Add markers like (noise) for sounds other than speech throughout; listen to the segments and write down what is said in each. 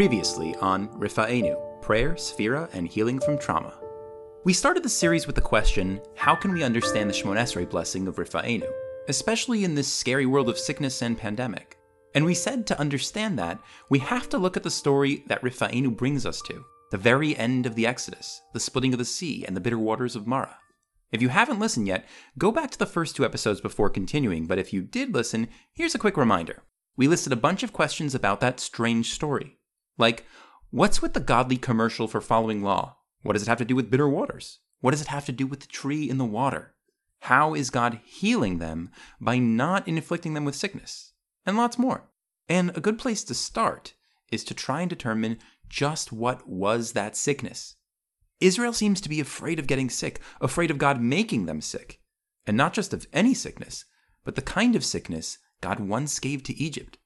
Previously on Rifa'enu Prayer, Sphira, and Healing from Trauma. We started the series with the question how can we understand the Shemoneh Esrei blessing of Rifa'enu, especially in this scary world of sickness and pandemic? And we said to understand that, we have to look at the story that Rifa'enu brings us to the very end of the Exodus, the splitting of the sea, and the bitter waters of Mara. If you haven't listened yet, go back to the first two episodes before continuing, but if you did listen, here's a quick reminder. We listed a bunch of questions about that strange story. Like, what's with the godly commercial for following law? What does it have to do with bitter waters? What does it have to do with the tree in the water? How is God healing them by not inflicting them with sickness? And lots more. And a good place to start is to try and determine just what was that sickness. Israel seems to be afraid of getting sick, afraid of God making them sick. And not just of any sickness, but the kind of sickness God once gave to Egypt.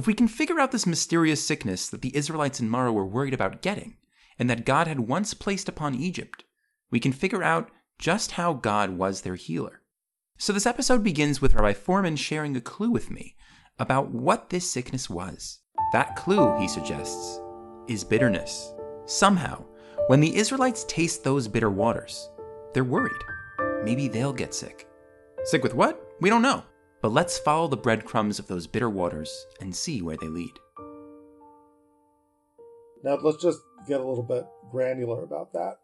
If we can figure out this mysterious sickness that the Israelites in Mara were worried about getting, and that God had once placed upon Egypt, we can figure out just how God was their healer. So this episode begins with Rabbi Fohrman sharing a clue with me about what this sickness was. That clue, he suggests, is bitterness. Somehow, when the Israelites taste those bitter waters, they're worried. Maybe they'll get sick. Sick with what? We don't know. But let's follow the breadcrumbs of those bitter waters and see where they lead. Now, let's just get a little bit granular about that.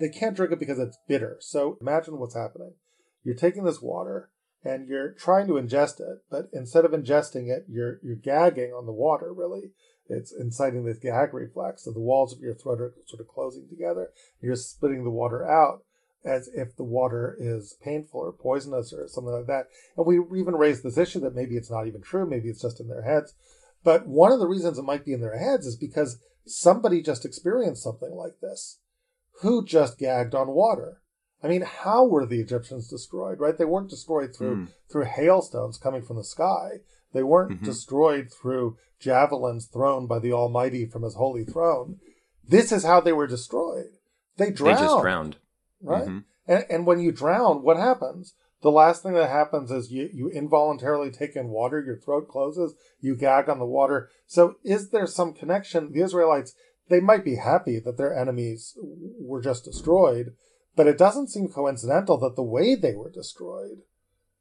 They can't drink it because it's bitter. So imagine what's happening. You're taking this water and you're trying to ingest it, but instead of ingesting it, you're you're gagging on the water, really. It's inciting this gag reflex. So the walls of your throat are sort of closing together. You're spitting the water out as if the water is painful or poisonous or something like that. And we even raised this issue that maybe it's not even true, maybe it's just in their heads. But one of the reasons it might be in their heads is because somebody just experienced something like this. Who just gagged on water? I mean, how were the Egyptians destroyed, right? They weren't destroyed through mm. through hailstones coming from the sky. They weren't mm-hmm. destroyed through javelins thrown by the Almighty from his holy throne. This is how they were destroyed. They drowned. They just drowned right? Mm-hmm. And, and when you drown, what happens? The last thing that happens is you, you involuntarily take in water, your throat closes, you gag on the water. So, is there some connection? The Israelites, they might be happy that their enemies were just destroyed, but it doesn't seem coincidental that the way they were destroyed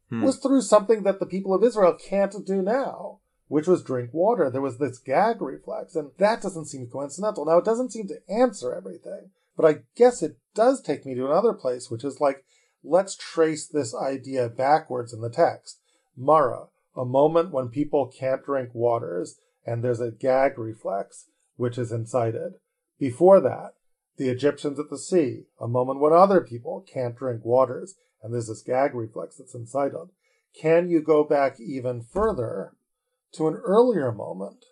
hmm. was through something that the people of Israel can't do now, which was drink water. There was this gag reflex, and that doesn't seem coincidental. Now, it doesn't seem to answer everything, but I guess it does take me to another place, which is like, let's trace this idea backwards in the text. Mara, a moment when people can't drink waters and there's a gag reflex, which is incited. Before that, the Egyptians at the sea, a moment when other people can't drink waters and there's this gag reflex that's incited. Can you go back even further to an earlier moment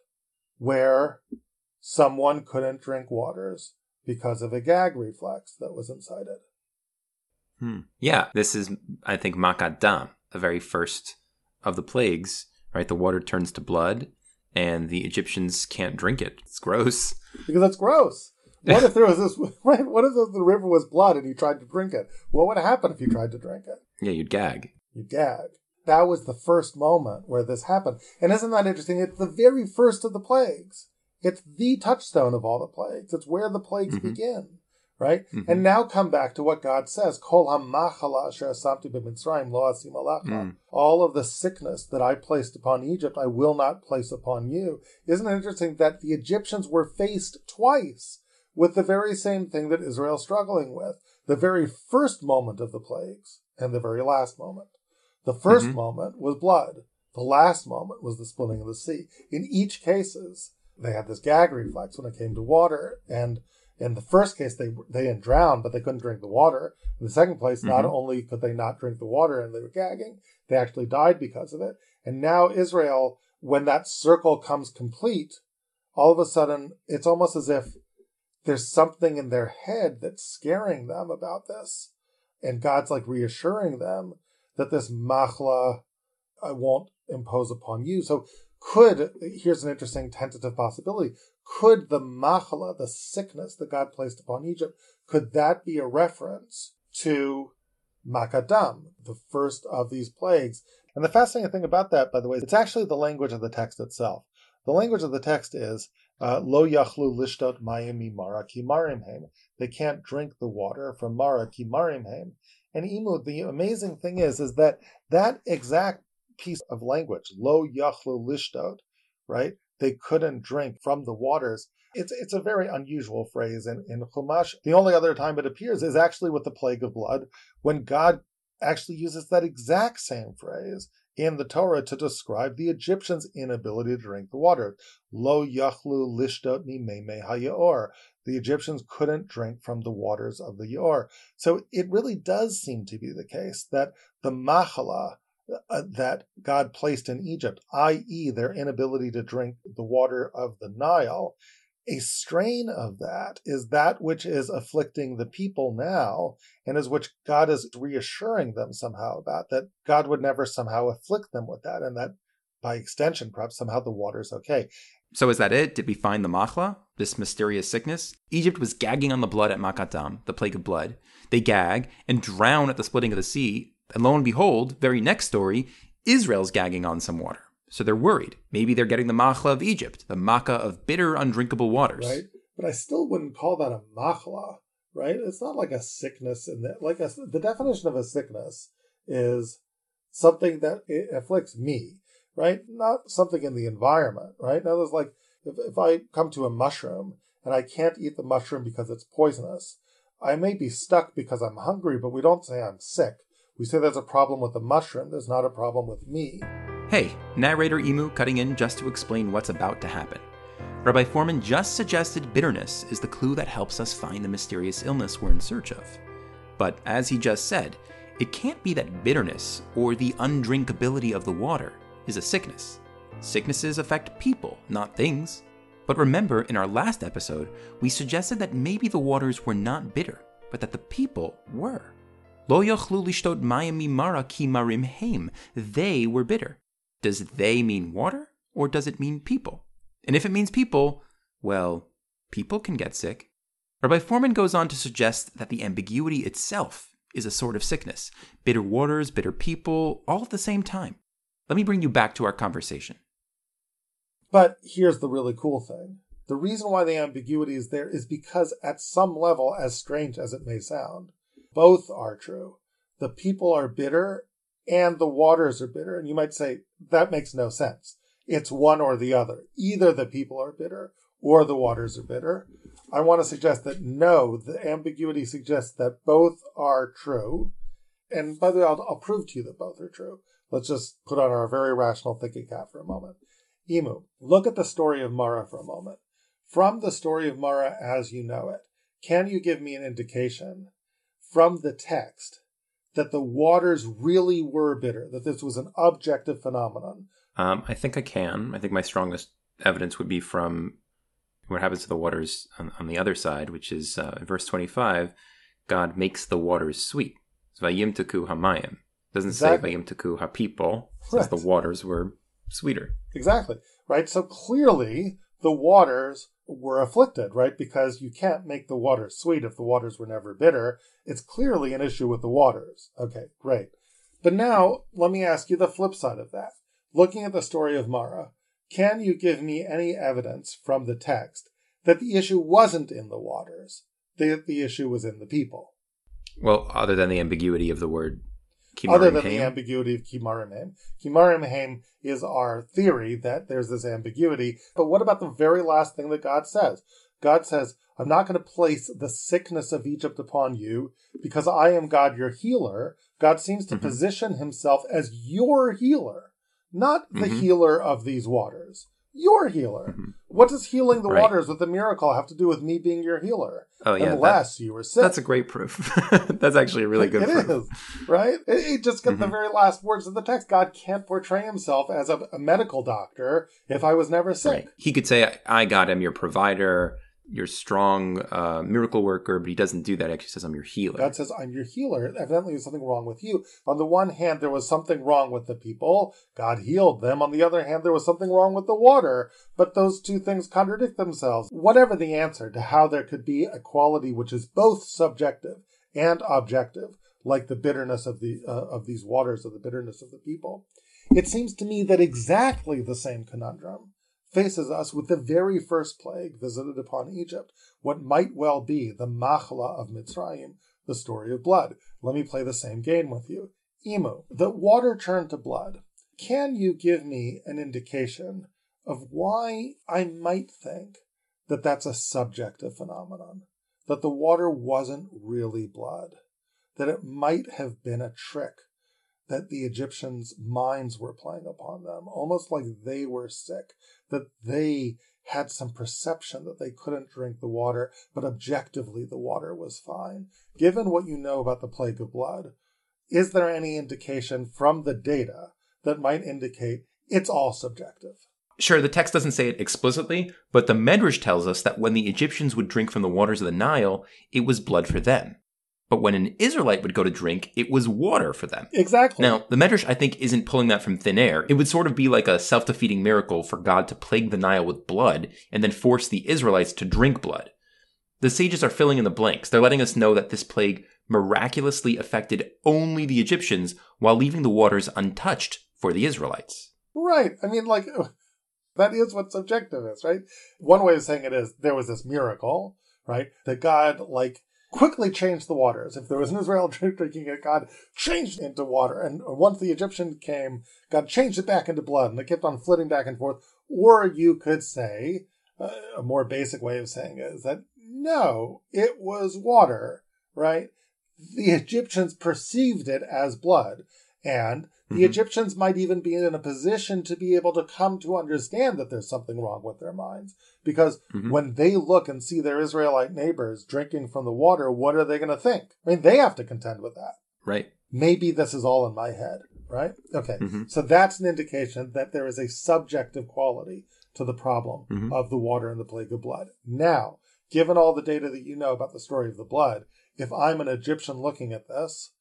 where someone couldn't drink waters because of a gag reflex that was incited. Hmm. Yeah, this is, I think, Makat Dam, the very first of the plagues, right? The water turns to blood, and the Egyptians can't drink it. It's gross. Because it's gross. What if there was this, (laughs) right? What if the river was blood and you tried to drink it? What would happen if you tried to drink it? Yeah, you'd gag. You'd gag. That was the first moment where this happened. And isn't that interesting? It's the very first of the plagues. It's the touchstone of all the plagues. It's where the plagues mm-hmm. begin, right? Mm-hmm. And now come back to what God says: "Kol hamachala asher asamti b'mitzrayim lo mm. All of the sickness that I placed upon Egypt, I will not place upon you. Isn't it interesting that the Egyptians were faced twice with the very same thing that Israel's struggling with? The very first moment of the plagues and the very last moment. The 1st mm-hmm. moment was blood. The last moment was the splitting of the sea. In each cases, they had this gag reflex when it came to water. And in the first case, they they didn't drown, but they couldn't drink the water. In the second place, mm-hmm. not only could they not drink the water and they were gagging, they actually died because of it. And now Israel, when that circle comes complete, all of a sudden it's almost as if there's something in their head that's scaring them about this. And God's like reassuring them that this machla I won't impose upon you. So could, here's an interesting tentative possibility, could the machala, the sickness that God placed upon Egypt, could that be a reference to Makat Dam, the first of these plagues? And the fascinating thing about that, by the way, it's actually the language of the text itself. The language of the text is Uh, Lo yachlu lishtot mayim mara. They can't drink the water from Mara kimarimhem. And Imu, the amazing thing is, is that that exact piece of language, lo yachlu lishtot, right? They couldn't drink from the waters. It's it's a very unusual phrase in, in Chumash. The only other time it appears is actually with the plague of blood, when God actually uses that exact same phrase in the Torah to describe the Egyptians' inability to drink the water. Lo yachlu lishtot mimeme hayor. The Egyptians couldn't drink from the waters of the Yor. So it really does seem to be the case that the machala uh, that God placed in Egypt, i.e., their inability to drink the water of the Nile, a strain of that is that which is afflicting the people now, and is which God is reassuring them somehow about that God would never somehow afflict them with that, and that by extension, perhaps somehow the water's okay. So is that it? Did we find the machla, this mysterious sickness? Egypt was gagging on the blood at Makat Dam, the plague of blood. They gag and drown at the splitting of the sea, and lo and behold, very next story, Israel's gagging on some water. So they're worried. Maybe they're getting the machla of Egypt, the makkah of bitter, undrinkable waters. Right. But I still wouldn't call that a machla, right? It's not like a sickness in that. Like a, the definition of a sickness is something that afflicts me, right? Not something in the environment, right? Now, there's like if, if I come to a mushroom and I can't eat the mushroom because it's poisonous, I may be stuck because I'm hungry, but we don't say I'm sick. We say there's a problem with the mushroom. There's not a problem with me. Hey, narrator Imu cutting in just to explain what's about to happen. Rabbi Fohrman just suggested bitterness is the clue that helps us find the mysterious illness we're in search of. But as he just said, it can't be that bitterness, or the undrinkability of the water, is a sickness. Sicknesses affect people, not things. But remember, in our last episode, we suggested that maybe the waters were not bitter, but that the people were. Lo yochlu lishtot mimara ki marim heim. They were bitter. Does they mean water or does it mean people? And if it means people, well, people can get sick. Rabbi Fohrman goes on to suggest that the ambiguity itself is a sort of sickness bitter waters, bitter people, all at the same time. Let me bring you back to our conversation. But here's the really cool thing the reason why the ambiguity is there is because, at some level, as strange as it may sound, both are true. The people are bitter and the waters are bitter. And you might say, that makes no sense. It's one or the other. Either the people are bitter or the waters are bitter. I want to suggest that no, the ambiguity suggests that both are true. And by the way, I'll, I'll prove to you that both are true. Let's just put on our very rational thinking cap for a moment. Imu, look at the story of Mara for a moment. From the story of Mara as you know it, can you give me an indication from the text that the waters really were bitter, that this was an objective phenomenon? Um, I think I can. I think my strongest evidence would be from what happens to the waters on, on the other side, which is uh, in verse 25, God makes the waters sweet. Vayim taku hamayim. Doesn't exactly. say vayim taku ha people. Says the waters were sweeter. Exactly. Right. So clearly the waters were afflicted, right? Because you can't make the water sweet if the waters were never bitter. It's clearly an issue with the waters. Okay, great. But now let me ask you the flip side of that. Looking at the story of Mara, can you give me any evidence from the text that the issue wasn't in the waters, that the issue was in the people? Well, other than the ambiguity of the word Kimarim other than the ambiguity of Kimarim Kimarim is our theory that there's this ambiguity. But what about the very last thing that God says? God says, I'm not going to place the sickness of Egypt upon you because I am God, your healer. God seems to mm-hmm. position himself as your healer, not the mm-hmm. healer of these waters your healer. Mm-hmm. What does healing the right. waters with the miracle have to do with me being your healer? Oh yeah, unless that, you were sick. That's a great proof. (laughs) that's actually a really good. It proof. is right. It, it just got mm-hmm. the very last words of the text. God can't portray Himself as a, a medical doctor if I was never sick. Right. He could say, "I God am your provider." Your strong uh, miracle worker, but he doesn't do that. He actually says, I'm your healer. God says, I'm your healer. Evidently, there's something wrong with you. On the one hand, there was something wrong with the people. God healed them. On the other hand, there was something wrong with the water. But those two things contradict themselves. Whatever the answer to how there could be a quality which is both subjective and objective, like the bitterness of the uh, of these waters, or the bitterness of the people, it seems to me that exactly the same conundrum faces us with the very first plague visited upon Egypt, what might well be the Machla of Mitzrayim, the story of blood. Let me play the same game with you. Imu, the water turned to blood. Can you give me an indication of why I might think that that's a subjective phenomenon? That the water wasn't really blood? That it might have been a trick that the Egyptians' minds were playing upon them, almost like they were sick, that they had some perception that they couldn't drink the water, but objectively the water was fine. Given what you know about the plague of blood, is there any indication from the data that might indicate it's all subjective? Sure, the text doesn't say it explicitly, but the Medrash tells us that when the Egyptians would drink from the waters of the Nile, it was blood for them. But when an Israelite would go to drink, it was water for them. Exactly. Now, the Medrash, I think, isn't pulling that from thin air. It would sort of be like a self defeating miracle for God to plague the Nile with blood and then force the Israelites to drink blood. The sages are filling in the blanks. They're letting us know that this plague miraculously affected only the Egyptians while leaving the waters untouched for the Israelites. Right. I mean, like, (laughs) that is what subjective is, right? One way of saying it is there was this miracle, right? That God, like, quickly changed the waters. If there was an Israel drinking it, God changed it into water. And once the Egyptian came, God changed it back into blood, and it kept on flitting back and forth. Or you could say, uh, a more basic way of saying it is that no, it was water, right? The Egyptians perceived it as blood. And the mm-hmm. Egyptians might even be in a position to be able to come to understand that there's something wrong with their minds. Because mm-hmm. when they look and see their Israelite neighbors drinking from the water, what are they going to think? I mean, they have to contend with that. Right. Maybe this is all in my head, right? Okay. Mm-hmm. So that's an indication that there is a subjective quality to the problem mm-hmm. of the water and the plague of blood. Now, given all the data that you know about the story of the blood, if I'm an Egyptian looking at this,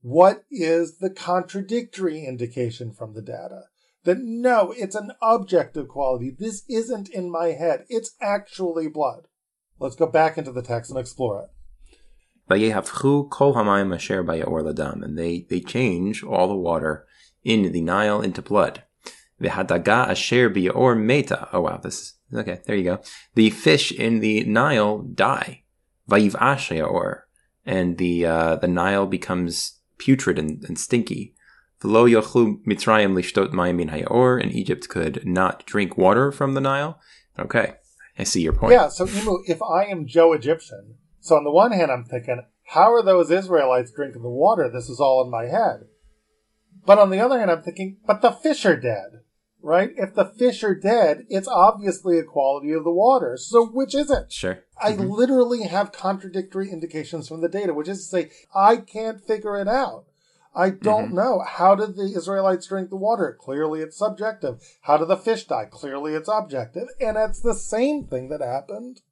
what is the contradictory indication from the data? That no, it's an objective quality. This isn't in my head. It's actually blood. Let's go back into the text and explore it. And they, they change all the water in the Nile into blood. Meta. Oh wow, this is, okay, there you go. The fish in the Nile die. And the uh, the Nile becomes putrid and, and stinky. V'lo yochlu Mitzrayim lishtot mayim min hayor, and Egypt could not drink water from the Nile. Okay, I see your point. Yeah, so Imu, if I am Joe Egyptian, so on the one hand I'm thinking, how are those Israelites drinking the water? This is all in my head. But on the other hand, I'm thinking, but the fish are dead, right? If the fish are dead, it's obviously a quality of the water. So which is it? Sure. I mm-hmm. literally have contradictory indications from the data, which is to say, I can't figure it out. I don't mm-hmm. know. How did the Israelites drink the water? Clearly it's subjective. How did the fish die? Clearly it's objective. And it's the same thing that happened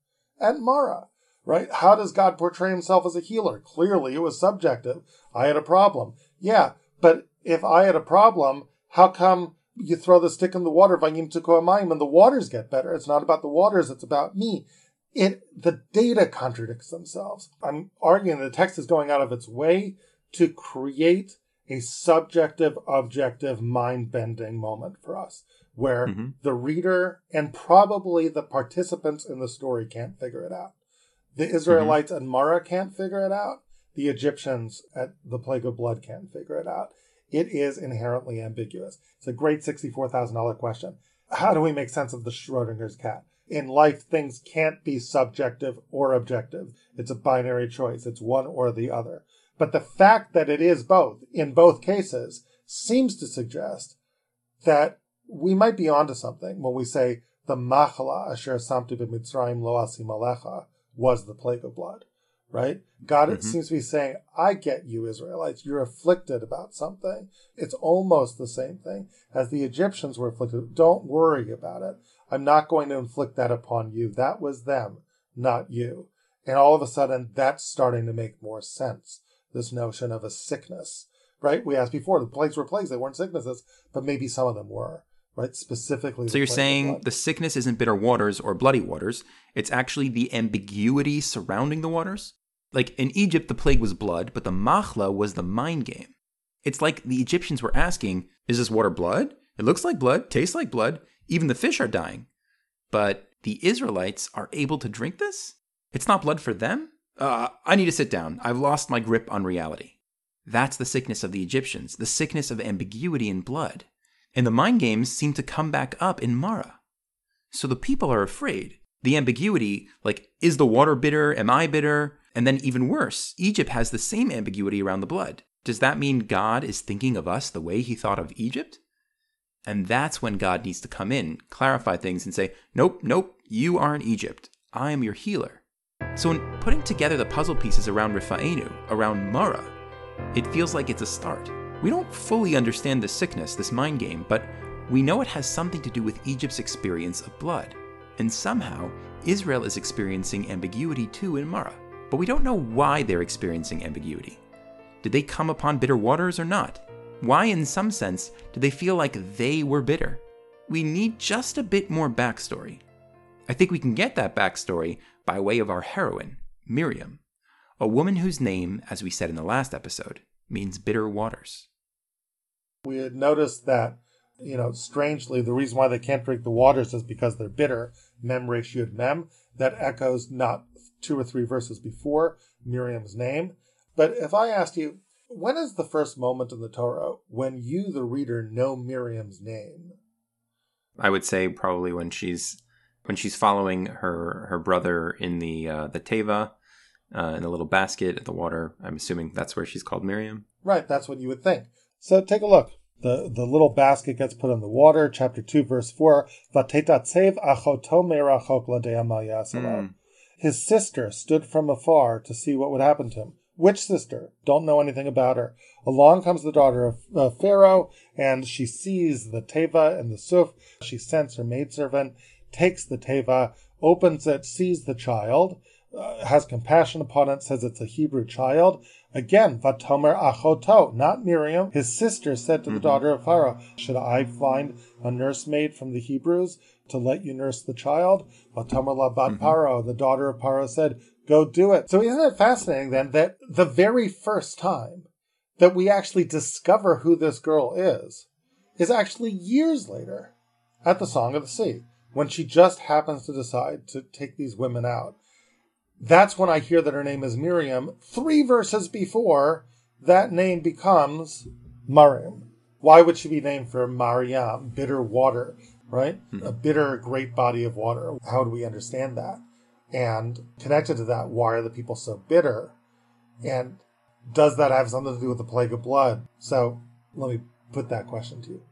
at Mara, right? How does God portray himself as a healer? Clearly it was subjective. I had a problem. Yeah, but if I had a problem, how come you throw the stick in the water, Vayim Tukoamayim, and the waters get better? It's not about the waters, it's about me it the data contradicts themselves. I'm arguing the text is going out of its way to create a subjective, objective, mind bending moment for us where mm-hmm. the reader and probably the participants in the story can't figure it out. The Israelites mm-hmm. at Mara can't figure it out. The Egyptians at the Plague of Blood can't figure it out. It is inherently ambiguous. It's a great $64,000 question. How do we make sense of the Schrodinger's cat? in life, things can't be subjective or objective. It's a binary choice. It's one or the other. But the fact that it is both in both cases seems to suggest that we might be onto something when we say the machla asher samti b'mitzrayim lo asim alecha was the plague of blood, right? God mm-hmm. seems to be saying, I get you Israelites. You're afflicted about something. It's almost the same thing as the Egyptians were afflicted. Don't worry about it. I'm not going to inflict that upon you. That was them, not you. And all of a sudden, that's starting to make more sense. This notion of a sickness, right? We asked before, the plagues were plagues. They weren't sicknesses, but maybe some of them were, right? Specifically. So you're saying the sickness isn't bitter waters or bloody waters. It's actually the ambiguity surrounding the waters? Like in Egypt, the plague was blood, but the machla was the mind game. It's like the Egyptians were asking, is this water blood? It looks like blood, tastes like blood. Even the fish are dying. But the Israelites are able to drink this? It's not blood for them? Uh, I need to sit down. I've lost my grip on reality. That's the sickness of the Egyptians, the sickness of ambiguity in blood. And the mind games seem to come back up in Mara. So the people are afraid. The ambiguity, like, is the water bitter? Am I bitter? And then, even worse, Egypt has the same ambiguity around the blood. Does that mean God is thinking of us the way he thought of Egypt? And that's when God needs to come in, clarify things, and say, Nope, nope, you aren't Egypt. I am your healer. So, in putting together the puzzle pieces around Rifa'enu, around Mara, it feels like it's a start. We don't fully understand the sickness, this mind game, but we know it has something to do with Egypt's experience of blood. And somehow, Israel is experiencing ambiguity too in Mara. But we don't know why they're experiencing ambiguity. Did they come upon bitter waters or not? Why, in some sense, do they feel like they were bitter? We need just a bit more backstory. I think we can get that backstory by way of our heroine, Miriam a woman whose name, as we said in the last episode, means bitter waters. We had noticed that, you know, strangely, the reason why they can't drink the waters is because they're bitter. Mem Resh Mem. That echoes not two or three verses before Miriam's name. But if I asked you, when is the first moment in the Torah when you, the reader, know Miriam's name? I would say probably when she's when she's following her her brother in the uh, the teva uh, in a little basket at the water. I'm assuming that's where she's called Miriam. Right, that's what you would think. So take a look. The, the little basket gets put in the water. Chapter 2, verse 4. Mm. His sister stood from afar to see what would happen to him. Which sister? Don't know anything about her. Along comes the daughter of uh, Pharaoh, and she sees the teva and the suf. She sends her maidservant, takes the teva, opens it, sees the child, uh, has compassion upon it, says it's a Hebrew child. Again, Vatomer Achoto, not Miriam. His sister said to the mm-hmm. daughter of Pharaoh, Should I find a nursemaid from the Hebrews to let you nurse the child? Vatomer Labat mm-hmm. Paro, the daughter of Paro, said, Go do it. So isn't it fascinating then that the very first time that we actually discover who this girl is is actually years later at the Song of the Sea when she just happens to decide to take these women out that's when I hear that her name is Miriam. Three verses before, that name becomes Marim. Why would she be named for Mariam, bitter water, right? Mm-hmm. A bitter, great body of water. How do we understand that? And connected to that, why are the people so bitter? And does that have something to do with the plague of blood? So let me put that question to you.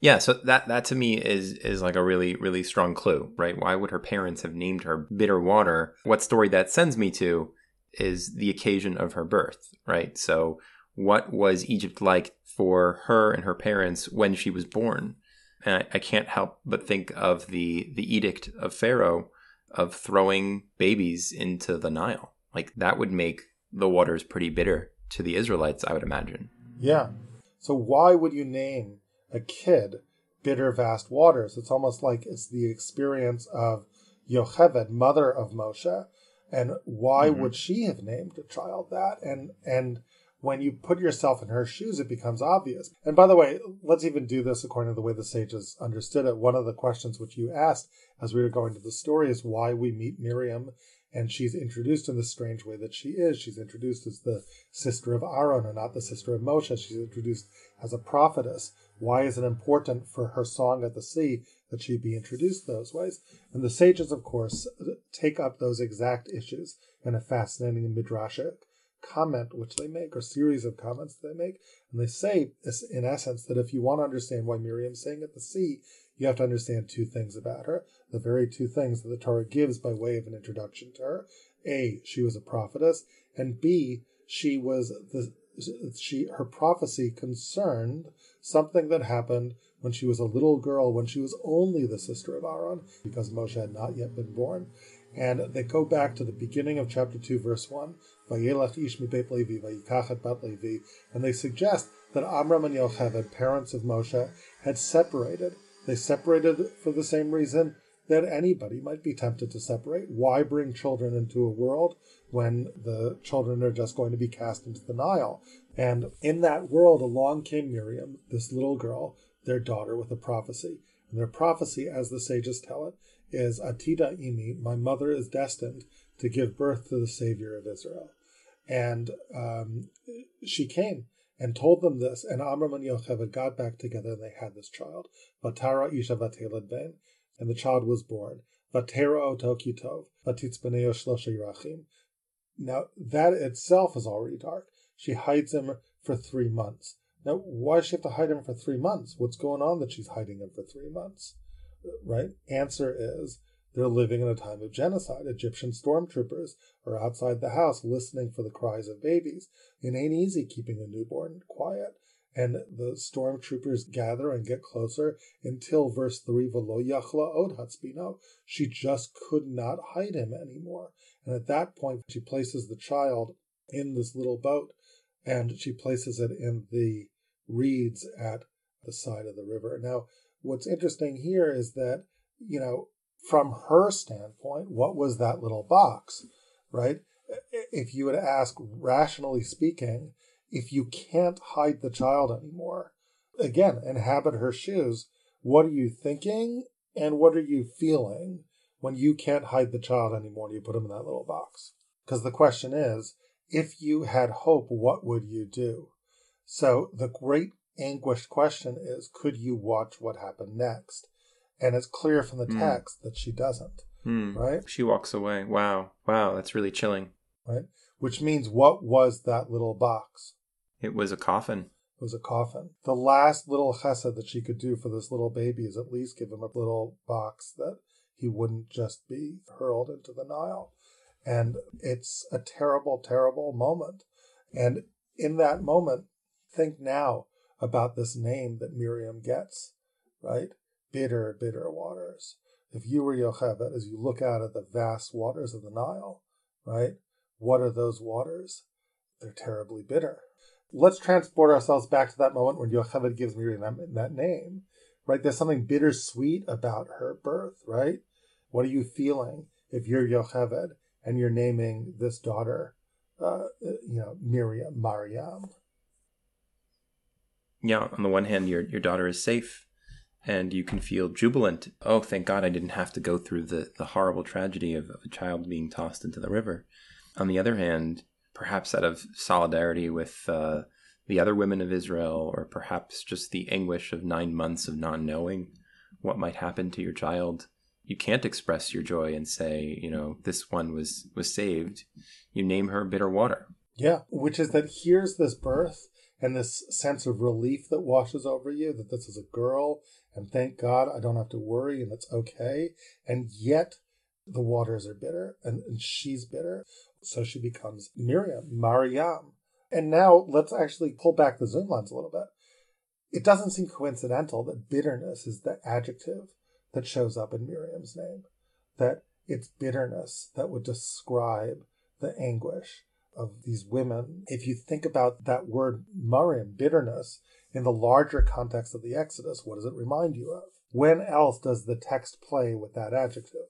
Yeah, so that that to me is is like a really really strong clue, right? Why would her parents have named her Bitter Water? What story that sends me to is the occasion of her birth, right? So what was Egypt like for her and her parents when she was born? And I, I can't help but think of the the edict of Pharaoh of throwing babies into the Nile. Like that would make the waters pretty bitter to the Israelites, I would imagine. Yeah. So why would you name a kid bitter vast waters. It's almost like it's the experience of Yocheved, mother of Moshe, and why mm-hmm. would she have named a child that? And and when you put yourself in her shoes, it becomes obvious. And by the way, let's even do this according to the way the sages understood it. One of the questions which you asked as we were going to the story is why we meet Miriam and she's introduced in the strange way that she is. She's introduced as the sister of Aaron and not the sister of Moshe. She's introduced as a prophetess. Why is it important for her song at the sea that she be introduced those ways? And the sages, of course, take up those exact issues in a fascinating midrashic comment which they make, or series of comments they make. And they say, in essence, that if you want to understand why Miriam's saying at the sea, you have to understand two things about her. The very two things that the Torah gives by way of an introduction to her. A, she was a prophetess, and B, she was the she her prophecy concerned something that happened when she was a little girl, when she was only the sister of Aaron, because Moshe had not yet been born. And they go back to the beginning of chapter 2, verse 1, ish Levi, bat Levi, and they suggest that Amram and Yocheved, parents of Moshe, had separated. They separated for the same reason that anybody might be tempted to separate. Why bring children into a world when the children are just going to be cast into the Nile? And in that world, along came Miriam, this little girl, their daughter with a prophecy. And their prophecy, as the sages tell it, is Atida Imi, my mother is destined to give birth to the Savior of Israel. And um, she came and told them this, and Amram and Yocheved got back together and they had this child. Vatara Isha Vatelad Ben, and the child was born. Vatera Oto Kitov, Vatitzbeneo Shlosha. Now, that itself is already dark. She hides him for three months. Now, why does she have to hide him for three months? What's going on that she's hiding him for three months? Right? Answer is they're living in a time of genocide. Egyptian stormtroopers are outside the house listening for the cries of babies. It ain't easy keeping a newborn quiet. And the stormtroopers gather and get closer until verse 3, Velo yachla od hatzbino. She just could not hide him anymore. And at that point, she places the child in this little boat and she places it in the reeds at the side of the river. Now, what's interesting here is that, you know, from her standpoint, what was that little box, right? If you would ask, rationally speaking, if you can't hide the child anymore, again, inhabit her shoes, what are you thinking and what are you feeling when you can't hide the child anymore and you put him in that little box? Because the question is, if you had hope, what would you do? So the great anguished question is, could you watch what happened next? and it's clear from the hmm. text mm. that she doesn't. Mm. Right? She walks away. Wow. Wow, that's really chilling. Right? Which means what was that little box? It was a coffin. It was a coffin. The last little chesed that she could do for this little baby is at least give him a little box that he wouldn't just be hurled into the Nile. And it's a terrible, terrible moment. And in that moment, think now about this name that Miriam gets, right? bitter, bitter waters. If you were Yocheved, as you look out at the vast waters of the Nile, right? What are those waters? They're terribly bitter. Let's transport ourselves back to that moment when Yocheved gives Miriam that, name, right? There's something bittersweet about her birth, right? What are you feeling if you're Yocheved and you're naming this daughter, uh, you know, Miriam, Mariam? Yeah, on the one hand, your your daughter is safe and you can feel jubilant. Oh, thank God I didn't have to go through the, the horrible tragedy of, of a child being tossed into the river. On the other hand, perhaps out of solidarity with uh, the other women of Israel, or perhaps just the anguish of nine months of not knowing what might happen to your child, you can't express your joy and say, you know, this one was was saved. You name her bitter water. Yeah, which is that here's this birth and this sense of relief that washes over you that this is a girl and thank God I don't have to worry and it's okay. And yet the waters are bitter and, and she's bitter. So she becomes Miriam, Mariam. And now let's actually pull back the zoom lens a little bit. It doesn't seem coincidental that bitterness is the adjective that shows up in Miriam's name, that it's bitterness that would describe the anguish of these women. If you think about that word Mariam, bitterness, in the larger context of the Exodus, what does it remind you of? When else does the text play with that adjective?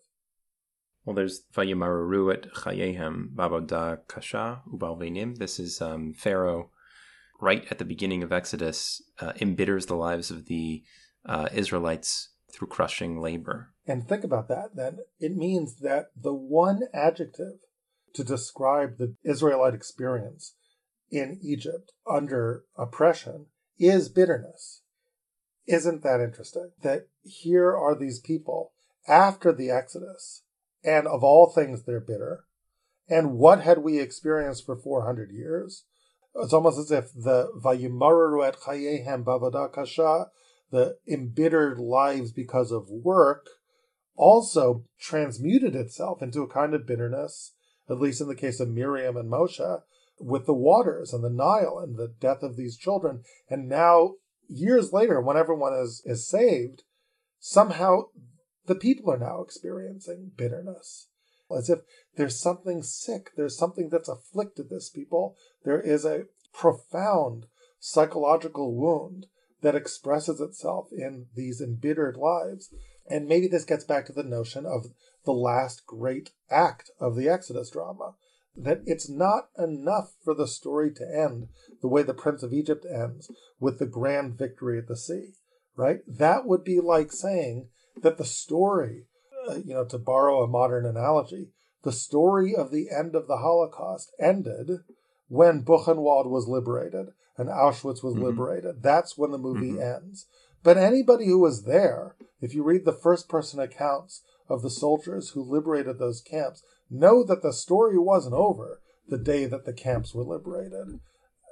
Well, there's Vayamaru et Chayehem Baboda Kasha Ubalvenim. This is um, Pharaoh, right at the beginning of Exodus, uh, embitters the lives of the uh, Israelites through crushing labor. And think about that then. It means that the one adjective to describe the Israelite experience in Egypt under oppression is bitterness. Isn't that interesting? That here are these people after the Exodus, and of all things, they're bitter. And what had we experienced for 400 years? It's almost as if the Vayimaru et Chayehem Bavada Kasha, the embittered lives because of work, also transmuted itself into a kind of bitterness, at least in the case of Miriam and Moshe, with the waters and the Nile and the death of these children. And now, years later, when everyone is, is saved, somehow the people are now experiencing bitterness. As if there's something sick, there's something that's afflicted this people. There is a profound psychological wound that expresses itself in these embittered lives. And maybe this gets back to the notion of the last great act of the Exodus drama, that it's not enough for the story to end the way the Prince of Egypt ends with the grand victory at the sea, right? That would be like saying that the story, uh, you know, to borrow a modern analogy, the story of the end of the Holocaust ended when Buchenwald was liberated and Auschwitz was mm-hmm. liberated. That's when the movie mm-hmm. ends. But anybody who was there, if you read the first person accounts of the soldiers who liberated those camps, know that the story wasn't over the day that the camps were liberated.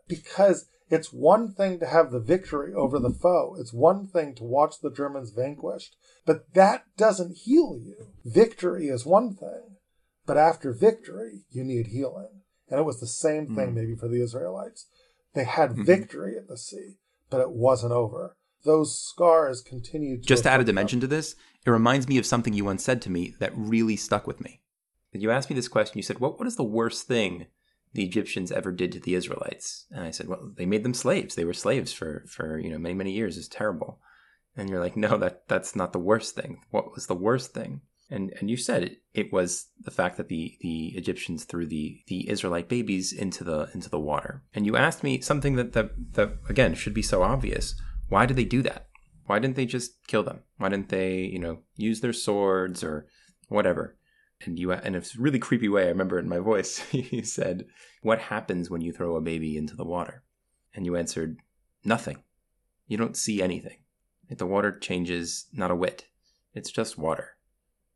Because it's one thing to have the victory over the foe, it's one thing to watch the Germans vanquished, but that doesn't heal you. Victory is one thing, but after victory, you need healing. And it was the same thing mm-hmm. maybe for the Israelites. They had mm-hmm. victory at the sea, but it wasn't over. Those scars continued to. Just to add a dimension them. to this, it reminds me of something you once said to me that really stuck with me. You asked me this question. You said, "What what is the worst thing the Egyptians ever did to the Israelites?" And I said, "Well, they made them slaves. They were slaves for for you know many many years. It's terrible." And you're like, "No, that that's not the worst thing. What was the worst thing?" And and you said it, it was the fact that the the Egyptians threw the the Israelite babies into the into the water. And you asked me something that that, that again should be so obvious. Why did they do that? Why didn't they just kill them? Why didn't they, you know, use their swords or whatever? And you it's a really creepy way. I remember in my voice, (laughs) you said, "What happens when you throw a baby into the water?" And you answered, "Nothing. You don't see anything. The water changes not a whit. It's just water."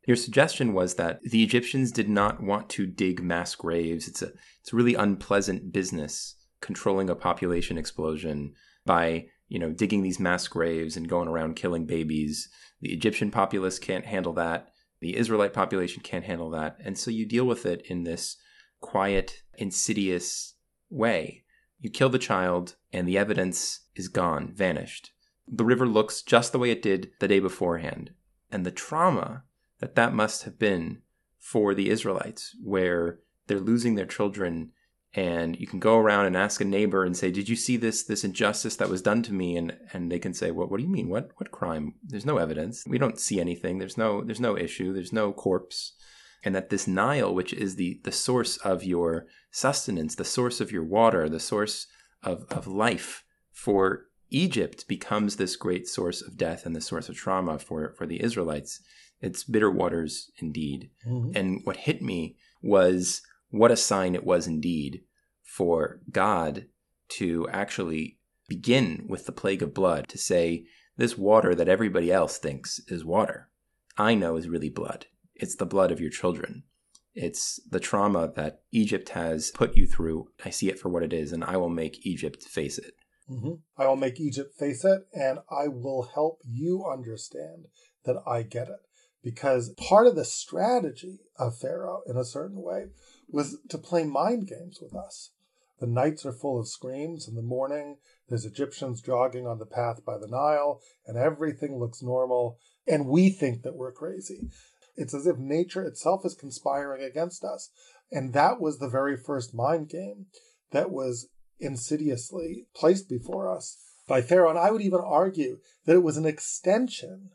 Your suggestion was that the Egyptians did not want to dig mass graves. It's a it's a really unpleasant business controlling a population explosion by, you know, digging these mass graves and going around killing babies. The Egyptian populace can't handle that. The Israelite population can't handle that. And so you deal with it in this quiet, insidious way. You kill the child and the evidence is gone, vanished. The river looks just the way it did the day beforehand. And the trauma that that must have been for the Israelites, where they're losing their children, and you can go around and ask a neighbor and say, "Did you see this this injustice that was done to me?" and and they can say, "What what do you mean? What what crime? There's no evidence. We don't see anything. There's no there's no issue. There's no corpse." And that this Nile, which is the the source of your sustenance, the source of your water, the source of, of life for Egypt becomes this great source of death and the source of trauma for, for the Israelites. It's bitter waters indeed. Mm-hmm. And what hit me was what a sign it was indeed for God to actually begin with the plague of blood, to say, this water that everybody else thinks is water, I know is really blood. It's the blood of your children. It's the trauma that Egypt has put you through. I see it for what it is, and I will make Egypt face it. Mm-hmm. I will make Egypt face it, and I will help you understand that I get it because part of the strategy of Pharaoh, in a certain way, was to play mind games with us. The nights are full of screams. In the morning, there's Egyptians jogging on the path by the Nile, and everything looks normal, and we think that we're crazy. It's as if nature itself is conspiring against us. And that was the very first mind game that was insidiously placed before us by Pharaoh. And I would even argue that it was an extension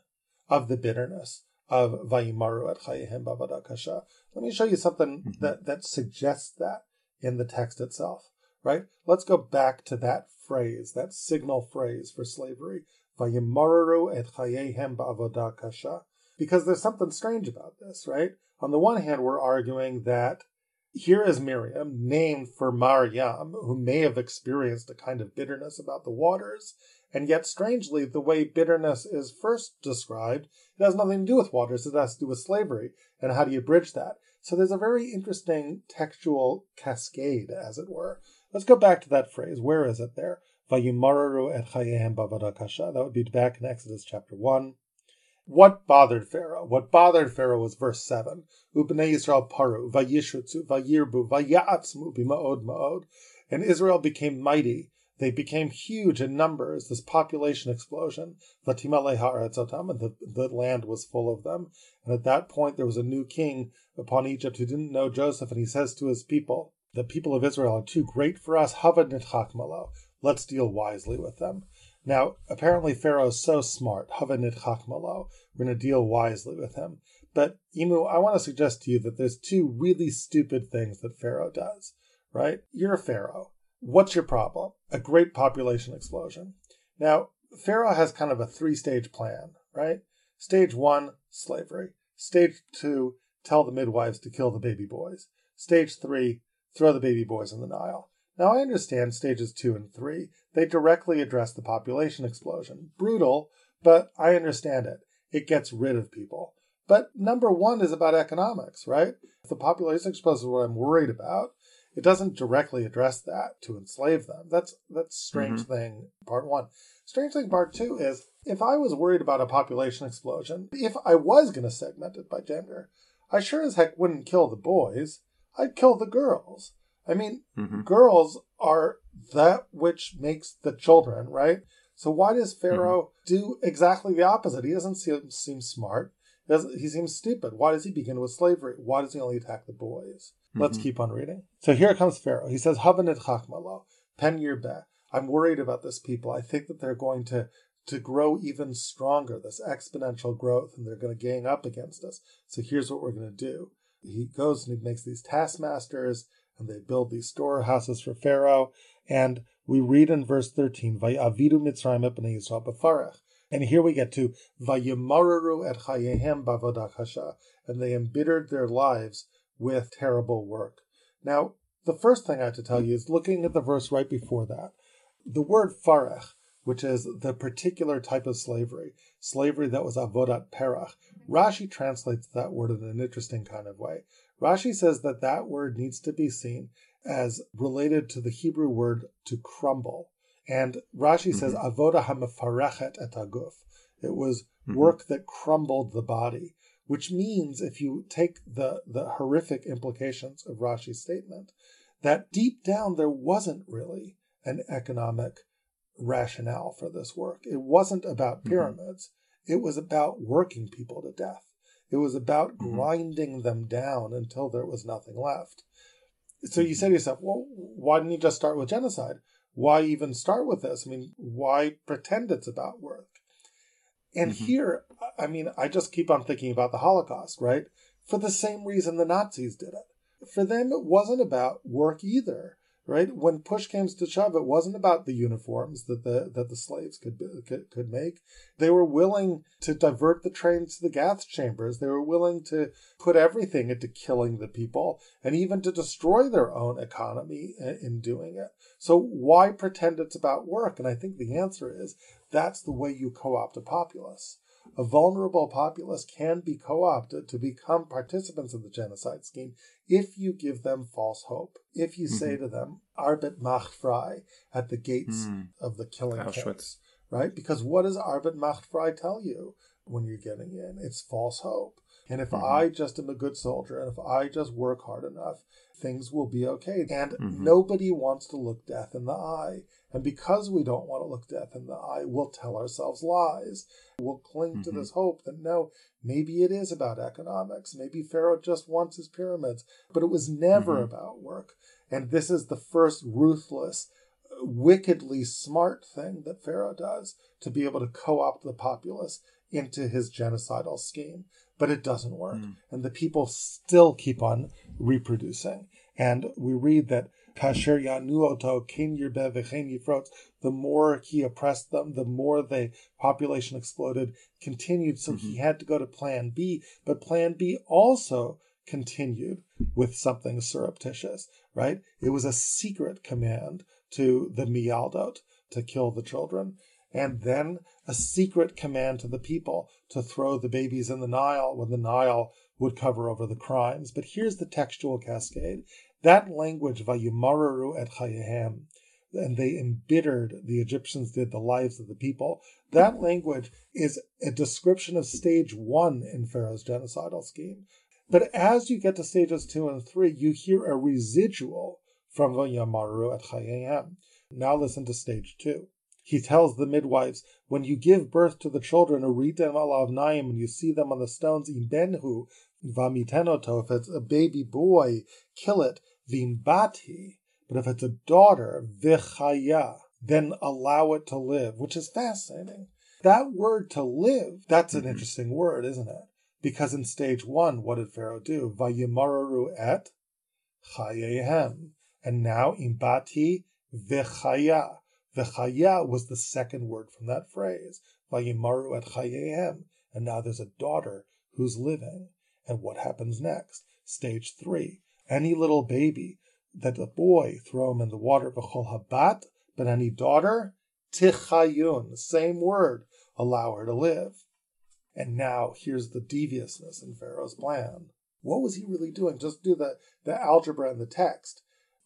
of the bitterness of Vayimaru et Chayehem Bavada Kasha. Let me show you something mm-hmm. that, that suggests that in the text itself, right? Let's go back to that phrase, that signal phrase for slavery. Vayimaru et Chayehem Bavada Kasha. Because there's something strange about this, right? On the one hand, we're arguing that here is Miriam, named for Maryam, who may have experienced a kind of bitterness about the waters, and yet, strangely, the way bitterness is first described, it has nothing to do with waters, it has to do with slavery. And how do you bridge that? So there's a very interesting textual cascade, as it were. Let's go back to that phrase. Where is it there? Vayimararu et chayehem bavadakasha. That would be back in Exodus chapter 1. What bothered Pharaoh? What bothered Pharaoh was verse 7. Ubnei Yisrael paru, vayishutzu, vayirbu, vayatzmu bima'od ma'od. And Israel became mighty they became huge in numbers, this population explosion. Uh, and the, the land was full of them. And at that point, there was a new king upon Egypt who didn't know Joseph, and he says to his people, The people of Israel are too great for us. Let's deal wisely with them. Now, apparently, Pharaoh is so smart. We're going to deal wisely with him. But, Imu, I want to suggest to you that there's two really stupid things that Pharaoh does, right? You're a Pharaoh. What's your problem? A great population explosion. Now, Pharaoh has kind of a three stage plan, right? Stage one, slavery. Stage two, tell the midwives to kill the baby boys. Stage three, throw the baby boys in the Nile. Now, I understand stages two and three. They directly address the population explosion. Brutal, but I understand it. It gets rid of people. But number one is about economics, right? If the population explosion is what I'm worried about, it doesn't directly address that to enslave them. That's that's strange mm-hmm. thing part one. Strange thing part two is if I was worried about a population explosion, if I was going to segment it by gender, I sure as heck wouldn't kill the boys. I'd kill the girls. I mean, mm-hmm. girls are that which makes the children, right? So why does Pharaoh mm-hmm. do exactly the opposite? He doesn't seem, seem smart. He, he, seems stupid. Why does he begin with slavery? Why does he only attack the boys? Mm-hmm. Let's keep on reading. So here comes Pharaoh. He says, Havanit chachmalo, pen be. I'm worried about this people. I think that they're going to to grow even stronger, this exponential growth, and they're going to gang up against us. So here's what we're going to do. He goes and he makes these taskmasters and they build these storehouses for Pharaoh. And we read in verse 13, Vayavidu Mitzrayim b'nei Yisrael b'farech. And here we get to Vayimararu et chayehem bavodah kasha, and they embittered their lives with terrible work. Now, the first thing I have to tell you is looking at the verse right before that. The word farech, which is the particular type of slavery, slavery that was avodat perach, Rashi translates that word in an interesting kind of way. Rashi says that that word needs to be seen as related to the Hebrew word to crumble. And Rashi mm-hmm. says, avodah hamafarechet et aguf. It was mm-hmm. work that crumbled the body, which means, if you take the, the horrific implications of Rashi's statement, that deep down there wasn't really an economic rationale for this work. It wasn't about mm-hmm. pyramids, mm-hmm. it was about working people to death. It was about mm-hmm. grinding them down until there was nothing left. So you say to yourself, well, why didn't you just start with genocide? Why even start with this? I mean, why pretend it's about work? And mm-hmm. here, I mean, I just keep on thinking about the Holocaust, right? For the same reason the Nazis did it. For them, it wasn't about work either right? When push came to shove, it wasn't about the uniforms that the that the slaves could could, could make. They were willing to divert the trains to the gas chambers. They were willing to put everything into killing the people and even to destroy their own economy in doing it. So why pretend it's about work? And I think the answer is that's the way you co-opt a populace a vulnerable populace can be co opted to become participants in the genocide scheme if you give them false hope. If you mm-hmm. say to them, Arbeit macht frei at the gates mm. of the killing Auschwitz. camps, right? Because what does Arbeit macht frei tell you when you're getting in? It's false hope. And if mm-hmm. I just am a good soldier and if I just work hard enough, things will be okay. And mm-hmm. nobody wants to look death in the eye. And because we don't want to look death in the eye, we'll tell ourselves lies. We'll cling mm-hmm. to this hope that no, maybe it is about economics. Maybe Pharaoh just wants his pyramids, but it was never mm-hmm. about work. And this is the first ruthless, wickedly smart thing that Pharaoh does to be able to co opt the populace into his genocidal scheme. But it doesn't work. Mm. And the people still keep on reproducing. And we read that Kasher Yanuoto Kin Yirbe V'chein the more he oppressed them, the more the population exploded, continued. So mm-hmm. he had to go to plan B, but plan B also continued with something surreptitious, right? It was a secret command to the Mialdot to kill the children, and then a secret command to the people to throw the babies in the Nile when the Nile would cover over the crimes. But here's the textual cascade. That language, Vayimararu et Chayehem, and they embittered, the Egyptians did, the lives of the people. That language is a description of stage one in Pharaoh's genocidal scheme. But as you get to stages two and three, you hear a residual from Vayimararu et Chayehem. Now listen to stage two. He tells the midwives, when you give birth to the children, uritem alav naim, and you see them on the stones, imbenhu, vamitenoto, if it's a baby boy, kill it, vimbati, but if it's a daughter, vichaya, then allow it to live, which is fascinating. That word to live, that's an mm-hmm. interesting word, isn't it? Because in stage one, what did Pharaoh do? Vayimararu et chayehem. And now imbati vichaya. V'chaya was the second word from that phrase. Vayimaru et chayehem. And now there's a daughter who's living. And what happens next? Stage three. Any little baby that a boy throw him in the water. V'chol habat. But any daughter, tichayun. the Same word. Allow her to live. And now here's the deviousness in Pharaoh's plan. What was he really doing? Just do the, the algebra and the text.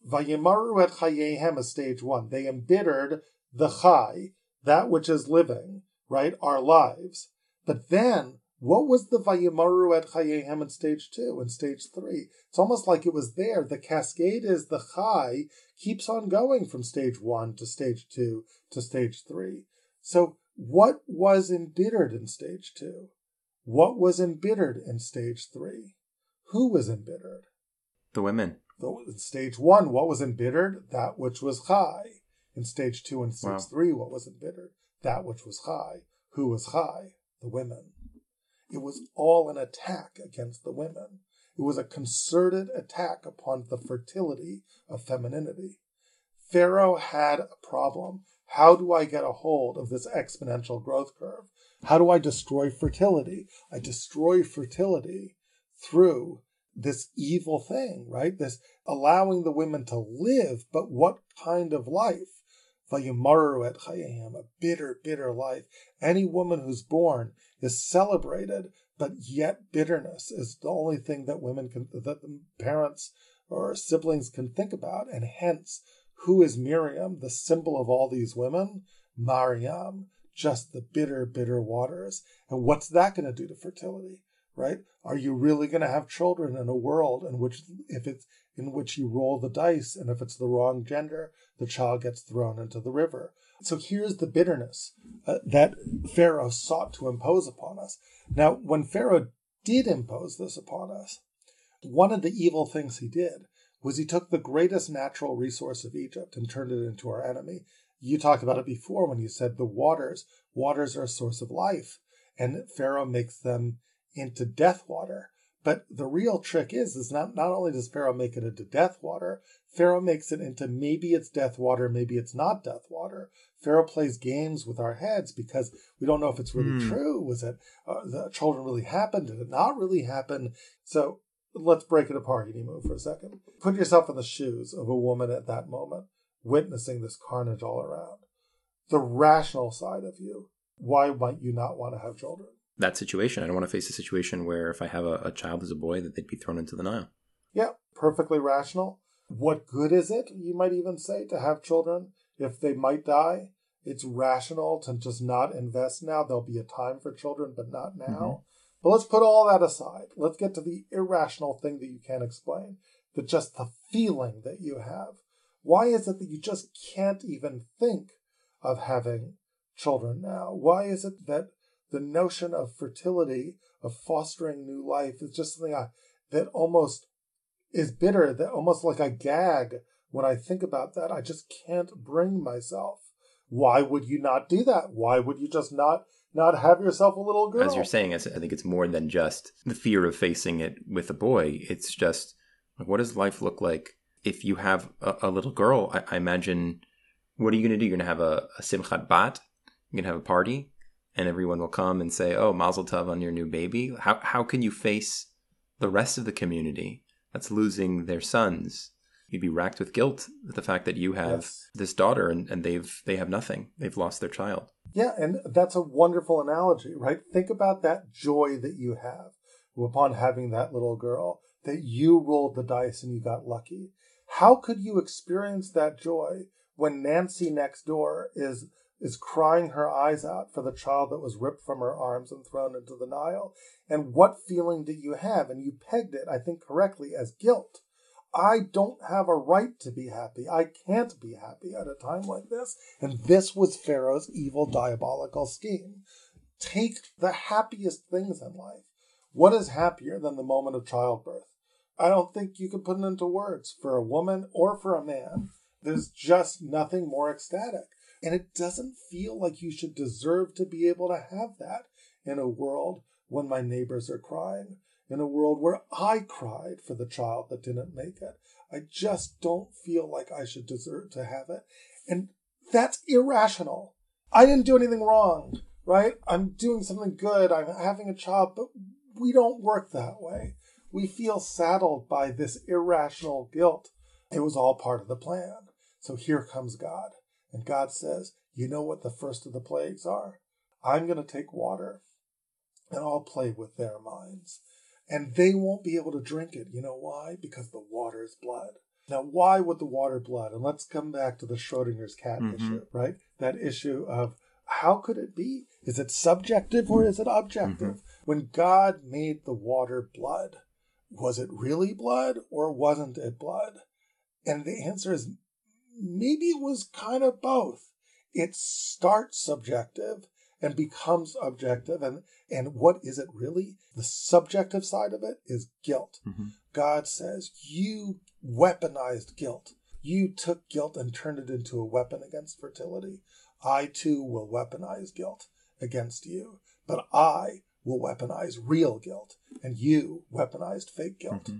Vayimaru et chayehem is stage one. They embittered the chai, that which is living, right? Our lives. But then, what was the Vayimaru et chayehem in stage two and stage three? It's almost like it was there. The cascade is the chai keeps on going from stage one to stage two to stage three. So what was embittered in stage two? What was embittered in stage three? Who was embittered? The women. in stage one, what was embittered? That which was chai. In stage two and stage wow. three, what was embittered? That which was chai. Who was chai? The women. It was all an attack against the women. It was a concerted attack upon the fertility of femininity. Pharaoh had a problem. How do I get a hold of this exponential growth curve? How do I destroy fertility? I destroy fertility through this evil thing, right? This allowing the women to live, but what kind of life? Vayumaru et chayim, a bitter, bitter life. Any woman who's born is celebrated, but yet bitterness is the only thing that women can, that parents or siblings can think about. And hence, who is Miriam, the symbol of all these women? Mariam, just the bitter, bitter waters. And what's that going to do to fertility? Right? Are you really going to have children in a world in which, if it's in which you roll the dice, and if it's the wrong gender, the child gets thrown into the river? So here's the bitterness uh, that Pharaoh sought to impose upon us. Now, when Pharaoh did impose this upon us, one of the evil things he did was he took the greatest natural resource of Egypt and turned it into our enemy. You talked about it before when you said the waters. Waters are a source of life, and Pharaoh makes them into death water. But the real trick is, is not, not only does Pharaoh make it into death water, Pharaoh makes it into maybe it's death water, maybe it's not death water. Pharaoh plays games with our heads because we don't know if it's really mm. true. Was it uh, the children really happened? Did it not really happen? So let's break it apart, move for a second. Put yourself in the shoes of a woman at that moment, witnessing this carnage all around. The rational side of you, why might you not want to have children? That situation. I don't want to face a situation where if I have a, a child as a boy, that they'd be thrown into the Nile. Yeah, perfectly rational. What good is it, you might even say, to have children if they might die? It's rational to just not invest now. There'll be a time for children, but not now. Mm-hmm. But let's put all that aside. Let's get to the irrational thing that you can't explain, but just the feeling that you have. Why is it that you just can't even think of having children now? Why is it that the notion of fertility, of fostering new life, is just something I, that almost is bitter, that almost like I gag when I think about that. I just can't bring myself. Why would you not do that? Why would you just not not have yourself a little girl? As you're saying, I think it's more than just the fear of facing it with a boy. It's just like, what does life look like if you have a, a little girl? I, I, imagine what are you going to do? You're going to have a, a simchat bat. You're going to have a party and everyone will come and say, "Oh, Mazel Tov on your new baby." How how can you face the rest of the community that's losing their sons? You'd be racked with guilt with the fact that you have yes. this daughter and, and they've they have nothing. They've lost their child. Yeah, and that's a wonderful analogy, right? Think about that joy that you have upon having that little girl, that you rolled the dice and you got lucky. How could you experience that joy when Nancy next door is is crying her eyes out for the child that was ripped from her arms and thrown into the Nile. And what feeling did you have? And you pegged it, I think correctly, as guilt. I don't have a right to be happy. I can't be happy at a time like this. And this was Pharaoh's evil, diabolical scheme. Take the happiest things in life. What is happier than the moment of childbirth? I don't think you can put it into words for a woman or for a man. There's just nothing more ecstatic. And it doesn't feel like you should deserve to be able to have that in a world when my neighbors are crying, in a world where I cried for the child that didn't make it. I just don't feel like I should deserve to have it. And That's irrational. I didn't do anything wrong, right? I'm doing something good. I'm having a child, but we don't work that way. We feel saddled by this irrational guilt. It was all part of the plan. So here comes God. And God says, You know what the first of the plagues are? I'm going to take water and I'll play with their minds. And they won't be able to drink it. You know why? Because the water is blood. Now, why would the water blood? And let's come back to the Schrodinger's cat mm-hmm. issue, right? That issue of how could it be? Is it subjective or is it objective? Mm-hmm. When God made the water blood, was it really blood or wasn't it blood? And the answer is maybe it was kind of both. It starts subjective and becomes objective. And, and what is it really? The subjective side of it is guilt. Mm-hmm. God says, You weaponized guilt. You took guilt and turned it into a weapon against fertility. I too will weaponize guilt against you, but I will weaponize real guilt, and you weaponized fake guilt. Mm-hmm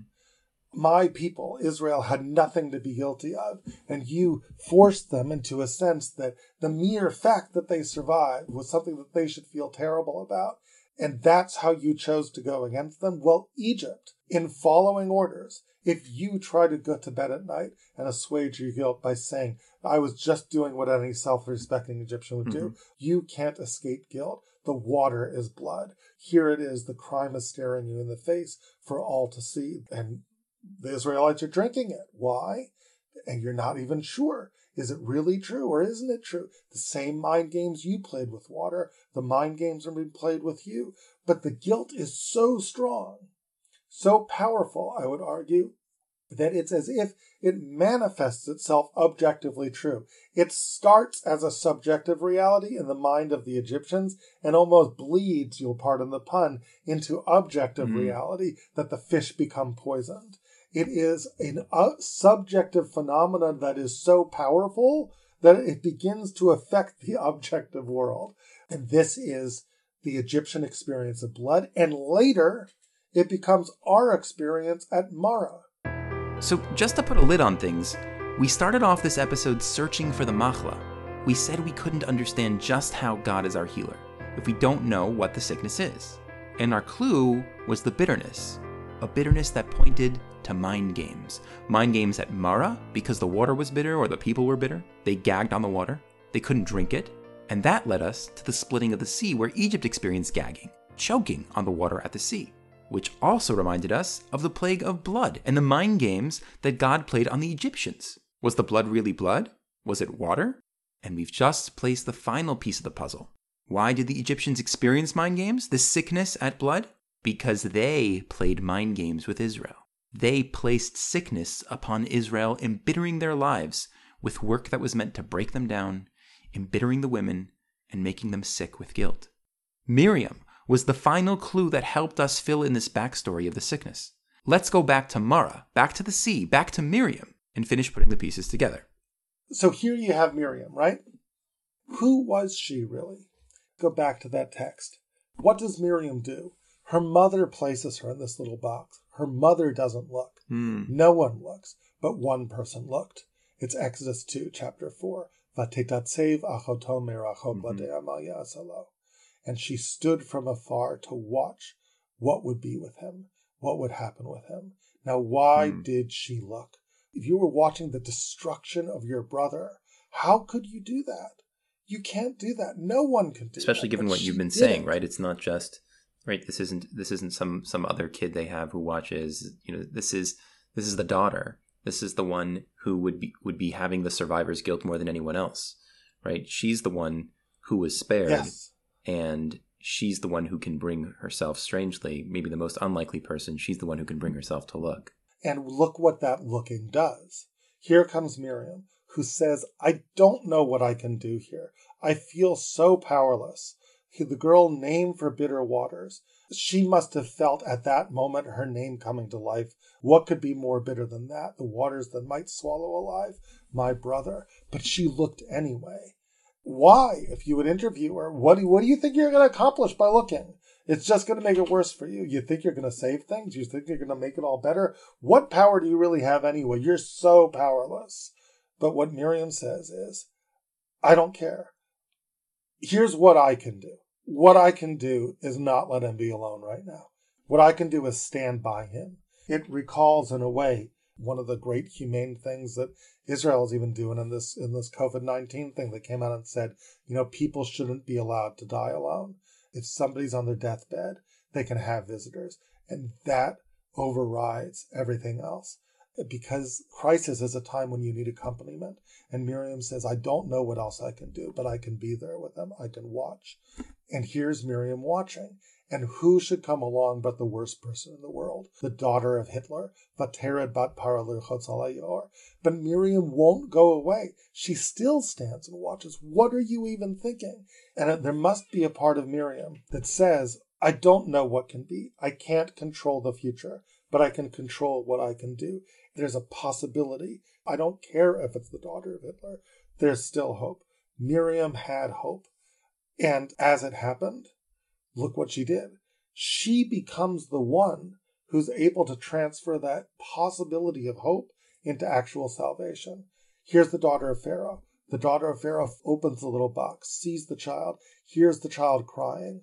my people, Israel, had nothing to be guilty of, and you forced them into a sense that the mere fact that they survived was something that they should feel terrible about. And that's how you chose to go against them? Well, Egypt, in following orders, if you try to go to bed at night and assuage your guilt by saying, I was just doing what any self respecting Egyptian would do, mm-hmm. you can't escape guilt. The water is blood. Here it is. The crime is staring you in the face for all to see. And the Israelites are drinking it. Why? And you're not even sure. Is it really true or isn't it true? The same mind games you played with water, the mind games are being played with you. But the guilt is so strong, so powerful, I would argue, that it's as if it manifests itself objectively true. It starts as a subjective reality in the mind of the Egyptians and almost bleeds, you'll pardon the pun, into objective mm-hmm. reality that the fish become poisoned. It is a uh, subjective phenomenon that is so powerful that it begins to affect the objective world. And this is the Egyptian experience of blood. And later, it becomes our experience at Mara. So, just to put a lid on things, we started off this episode searching for the Machla. We said we couldn't understand just how God is our healer if we don't know what the sickness is. And our clue was the bitterness, a bitterness that pointed to mind games. Mind games at Mara, because the water was bitter or the people were bitter. They gagged on the water, they couldn't drink it. And that led us to the splitting of the sea, where Egypt experienced gagging, choking on the water at the sea, which also reminded us of the plague of blood and the mind games that God played on the Egyptians. Was the blood really blood? Was it water? And we've just placed the final piece of the puzzle. Why did the Egyptians experience mind games, this sickness at blood? Because they played mind games with Israel. They placed sickness upon Israel, embittering their lives with work that was meant to break them down, embittering the women, and making them sick with guilt. Miriam was the final clue that helped us fill in this backstory of the sickness. Let's go back to Mara, back to the sea, back to Miriam, and finish putting the pieces together. So here you have Miriam, right? Who was she really? Go back to that text. What does Miriam do? Her mother places her in this little box. Her mother doesn't look. Mm. No one looks, but one person looked. It's Exodus 2, chapter 4. Mm-hmm. And she stood from afar to watch what would be with him, what would happen with him. Now, why mm. did she look? If you were watching the destruction of your brother, how could you do that? You can't do that. No one can do Especially that, given what you've been saying, right? It's not just right? This isn't this isn't some some other kid they have who watches you know this is this is the daughter. This is the one who would be would be having the survivor's guilt more than anyone else right? She's the one who was spared yes. and she's the one who can bring herself strangely maybe the most unlikely person she's the one who can bring herself to look. And look what that looking does. Here comes miriam who says i don't know what i can do here. I feel so powerless the girl named for bitter waters. She must have felt at that moment her name coming to life. What could be more bitter than that? The waters that might swallow alive my brother. But she looked anyway. Why? If you would interview her, what do, what do you think you're going to accomplish by looking? It's just going to make it worse for you. You think you're going to save things? You think you're going to make it all better? What power do you really have anyway? You're so powerless. But what Miriam says is, I don't care. Here's what I can do. What I can do is not let him be alone right now. What I can do is stand by him. It recalls, in a way, one of the great humane things that Israel is even doing in this in this COVID nineteen thing that came out and said, you know, people shouldn't be allowed to die alone. If somebody's on their deathbed, they can have visitors, and that overrides everything else because crisis is a time when you need accompaniment. And Miriam says, I don't know what else I can do, but I can be there with them. I can watch. And here's Miriam watching. And who should come along but the worst person in the world, the daughter of Hitler, Vatered bat But Miriam won't go away. She still stands and watches. What are you even thinking? And there must be a part of Miriam that says, I don't know what can be. I can't control the future, but I can control what I can do. There's a possibility. I don't care if it's the daughter of Hitler. There's still hope. Miriam had hope. And as it happened, look what she did. She becomes the one who's able to transfer that possibility of hope into actual salvation. Here's the daughter of Pharaoh. The daughter of Pharaoh opens the little box, sees the child, hears the child crying.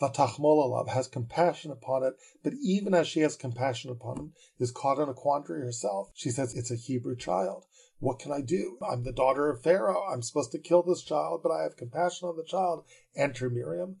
Vatachmolalav has compassion upon it, but even as she has compassion upon him, is caught in a quandary herself. She says, It's a Hebrew child. What can I do? I'm the daughter of Pharaoh. I'm supposed to kill this child, but I have compassion on the child. Enter Miriam.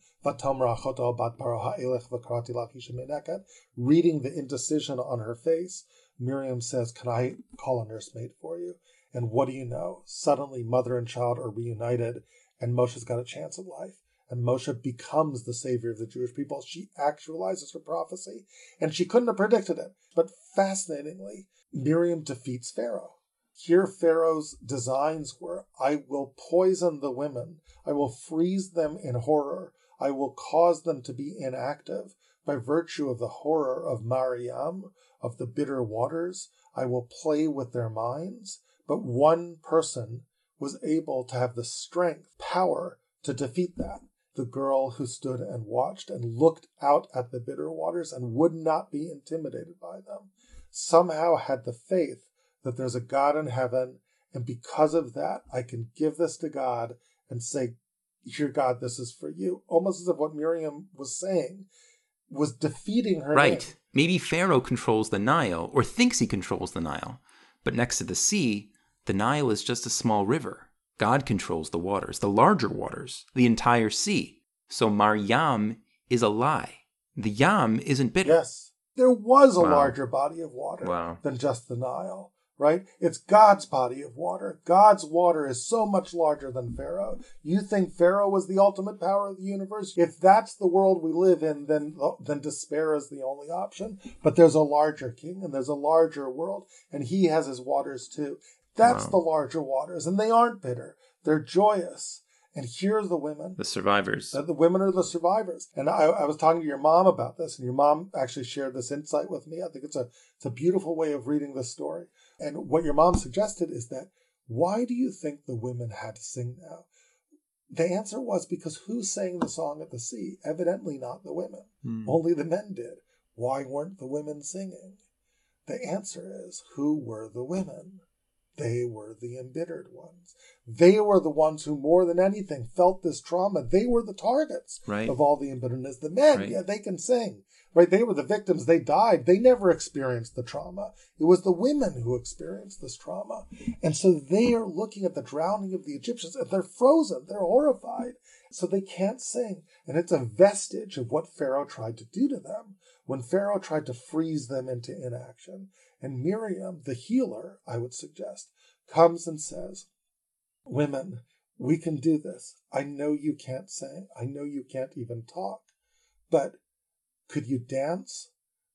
Reading the indecision on her face, Miriam says, Can I call a nursemaid for you? And what do you know? Suddenly, mother and child are reunited, and Moshe's got a chance at life. And Moshe becomes the savior of the Jewish people. She actualizes her prophecy, and she couldn't have predicted it. But fascinatingly, Miriam defeats Pharaoh. Here, Pharaoh's designs were I will poison the women, I will freeze them in horror, I will cause them to be inactive by virtue of the horror of Mariam, of the bitter waters. I will play with their minds. But one person was able to have the strength, power to defeat that. The girl who stood and watched and looked out at the bitter waters and would not be intimidated by them, somehow had the faith that there's a God in heaven, and because of that, I can give this to God and say, Here, God, this is for you. Almost as if what Miriam was saying was defeating her. Right. Name. Maybe Pharaoh controls the Nile or thinks he controls the Nile, but next to the sea, the Nile is just a small river. God controls the waters, the larger waters, the entire sea. So Maryam is a lie. The Yam isn't bitter. Yes. There was a Wow. larger body of water Wow. than just the Nile, right? It's God's body of water. God's water is so much larger than Pharaoh. You think Pharaoh was the ultimate power of the universe? If that's the world we live in, then then despair is the only option. But there's a larger king and there's a larger world, and he has his waters too. That's Wow. the larger waters, and they aren't bitter. They're joyous. And here's the women. The survivors. that the women are the survivors. And I, I was talking to your mom about this, and your mom actually shared this insight with me. I think it's a it's a beautiful way of reading this story. And what your mom suggested is that why do you think the women had to sing now? The answer was because who sang the song at the sea? Evidently not the women. Hmm. Only the men did. Why weren't the women singing? The answer is who were the women? They were the embittered ones. They were the ones who, more than anything, felt this trauma. They were the targets Right. of all the embitterness. The men, Right. yeah, they can sing. Right? They were the victims. They died. They never experienced the trauma. It was the women who experienced this trauma. And so they are looking at the drowning of the Egyptians and they're frozen. They're horrified. So they can't sing. And it's a vestige of what Pharaoh tried to do to them when Pharaoh tried to freeze them into inaction. And Miriam, the healer, I would suggest, comes and says, Women, we can do this. I know you can't sing. I know you can't even talk. But could you dance?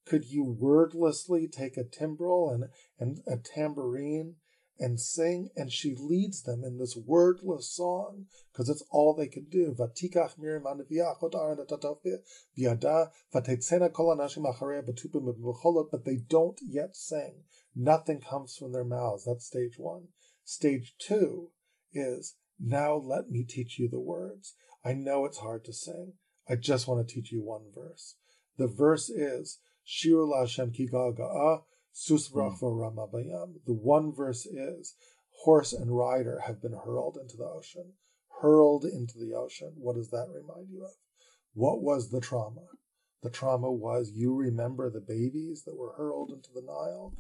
Could you wordlessly take a timbrel and, and a tambourine and sing? And she leads them in this wordless song because it's all they can do. But they don't yet sing. Nothing comes from their mouths. That's stage one. Stage two is now let me teach you the words. I know it's hard to sing. I just want to teach you one verse. The verse is Shir Hashem ki ga'ga'a sus rachva ramabayam. The one verse is horse and rider have been hurled into the ocean. Hurled into the ocean. What does that remind you of? What was the trauma? The trauma was you remember the babies that were hurled into the Nile.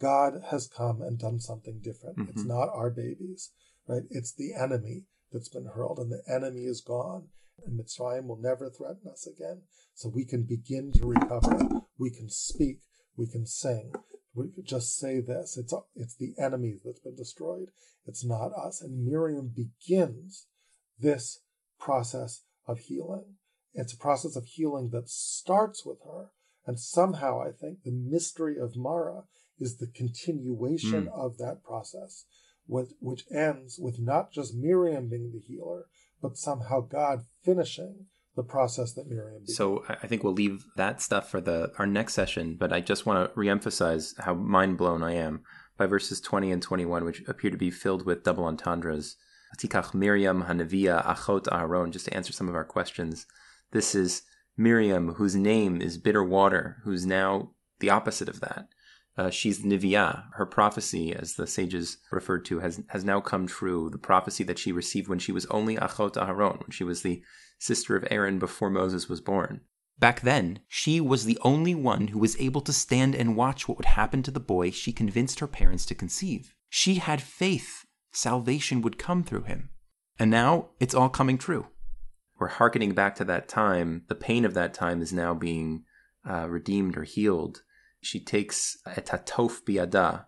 God has come and done something different. Mm-hmm. It's not our babies, right? It's the enemy that's been hurled, and the enemy is gone. And Mitzrayim will never threaten us again. So we can begin to recover. We can speak. We can sing. We could just say this. It's it's the enemy that's been destroyed. It's not us. And Miriam begins this process of healing. It's a process of healing that starts with her. And somehow I think the mystery of Mara is the continuation mm. of that process, which ends with not just Miriam being the healer, but somehow God finishing the process that Miriam began. So I think we'll leave that stuff for the our next session, but I just want to reemphasize how mind blown I am by verses 20 and 21, which appear to be filled with double entendres. Atikach Miriam Hanavia Achot Aaron, just to answer some of our questions. This is Miriam, whose name is bitter water, who's now the opposite of that. Uh, she's Nivia. Her prophecy, as the sages referred to, has, has now come true. The prophecy that she received when she was only Achot Aharon, when she was the sister of Aaron before Moses was born. Back then, she was the only one who was able to stand and watch what would happen to the boy she convinced her parents to conceive. She had faith salvation would come through him. And now it's all coming true we're hearkening back to that time. The pain of that time is now being uh, redeemed or healed. She takes etatof biada.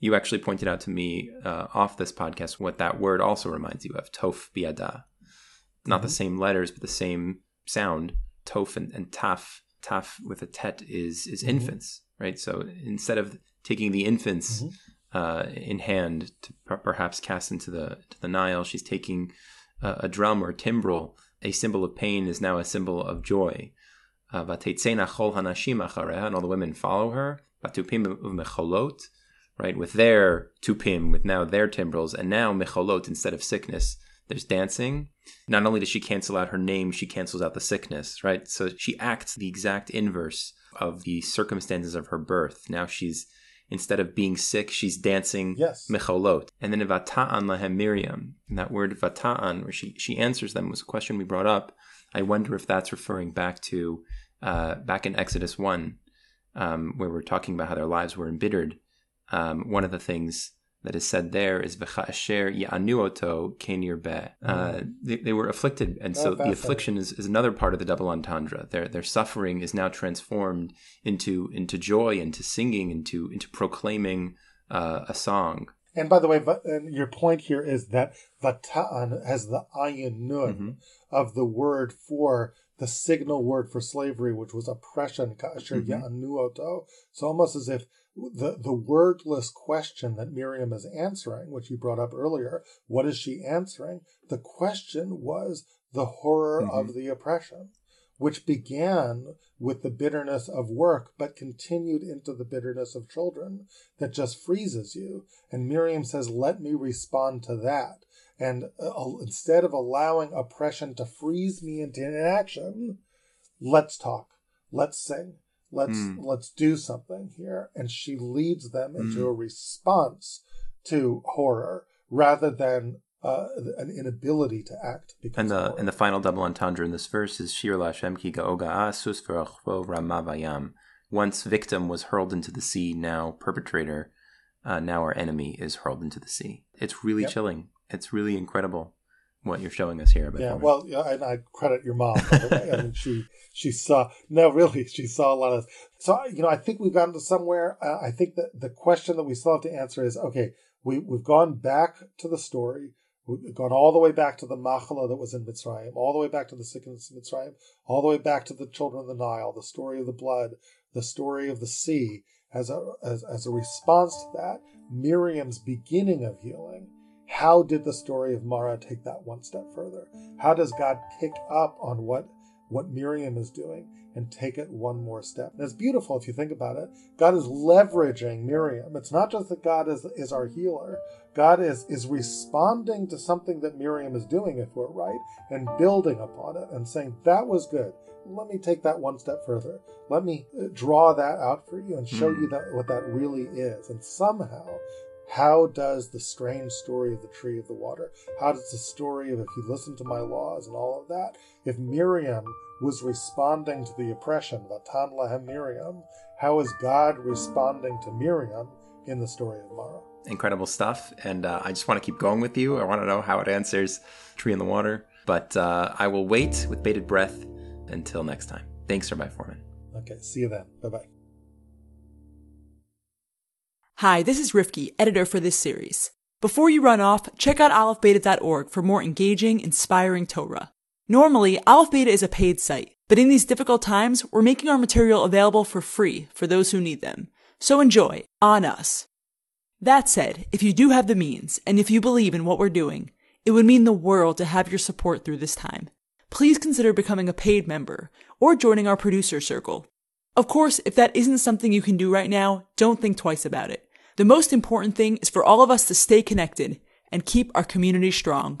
You actually pointed out to me uh, off this podcast what that word also reminds you of, tof biada. Not mm-hmm. the same letters, but the same sound. Tof and, and taf. Taf with a tet is is mm-hmm. infants, right? So instead of taking the infants mm-hmm. uh, in hand to per- perhaps cast into the to the Nile, she's taking a drum or timbrel a symbol of pain is now a symbol of joy. And all the women follow her. Right, with their tupim, with now their timbrels, and now mecholot instead of sickness, there's dancing. Not only does she cancel out her name, she cancels out the sickness, right? So she acts the exact inverse of the circumstances of her birth. Now she's instead of being sick, she's dancing yes. mecholot. And then vata'an lahem Miriam. And that word vata'an, where she, she answers them, was a question we brought up. I wonder if that's referring back to uh, back in Exodus 1, um, where we're talking about how their lives were embittered. Um, one of the things that is said there is v'cha'asher ya'anuoto kenir be. Uh, mm. they, they, were afflicted, and so the affliction is, is another part of the double entendre. Their their suffering is now transformed into into joy, into singing, into into proclaiming uh, a song. And by the way, your point here is that vata'an has the ayin nun mm-hmm. of the word for the signal word for slavery, which was oppression, ka'asher mm-hmm. ya'anuoto. So almost as if the the wordless question that Miriam is answering, which you brought up earlier, what is she answering? The question was the horror mm-hmm. of the oppression, which began with the bitterness of work, but continued into the bitterness of children that just freezes you. And Miriam says, "Let me respond to that." And uh, instead of allowing oppression to freeze me into inaction, let's talk, let's sing, Let's mm. let's do something here. And she leads them into mm. a response to horror rather than uh, an inability to act. And the and the final double entendre in this verse is Shir Lashem ki asus ramavayam. Once victim was hurled into the sea, now perpetrator, uh, now our enemy is hurled into the sea. It's really yep. chilling. It's really incredible what you're showing us here. Yeah, well, and I credit your mom. I mean, she she saw no, really, (laughs) she saw a lot of. So you know, I think we've gotten to somewhere. Uh, I think that the question that we still have to answer is: okay, we we've gone back to the story. We've gone all the way back to the Machala that was in Mitzrayim, all the way back to the sickness in Mitzrayim, all the way back to the children of the Nile, the story of the blood, the story of the sea. As a as, as a response to that, Miriam's beginning of healing how did the story of Mara take that one step further? How does God pick up on what what Miriam is doing and take it one more step? And it's beautiful if you think about it. God is leveraging Miriam. It's not just that God is is our healer. God is is responding to something that Miriam is doing, if we're right, and building upon it and saying that was good. Let me take that one step further. Let me uh, draw that out for you and show you that what that really is. And somehow how does the strange story of the tree of the water, how does the story of if you listen to my laws and all of that, if Miriam was responding to the oppression, Vatan lahem Miriam, how is God responding to Miriam in the story of Mara? Incredible stuff. And uh, I just want to keep going with you. I want to know how it answers Tree in the Water. But uh, I will wait with bated breath until next time. Thanks, Rabbi Fohrman. Okay, see you then. Bye bye. Hi, this is Rifki, editor for this series. Before you run off, check out aleph-beta.org for more engaging, inspiring Torah. Normally, Aleph Beta is a paid site, but in these difficult times, we're making our material available for free for those who need them. So enjoy, on us. That said, if you do have the means, and if you believe in what we're doing, it would mean the world to have your support through this time. Please consider becoming a paid member or joining our producer circle. Of course, if that isn't something you can do right now, don't think twice about it. The most important thing is for all of us to stay connected and keep our community strong.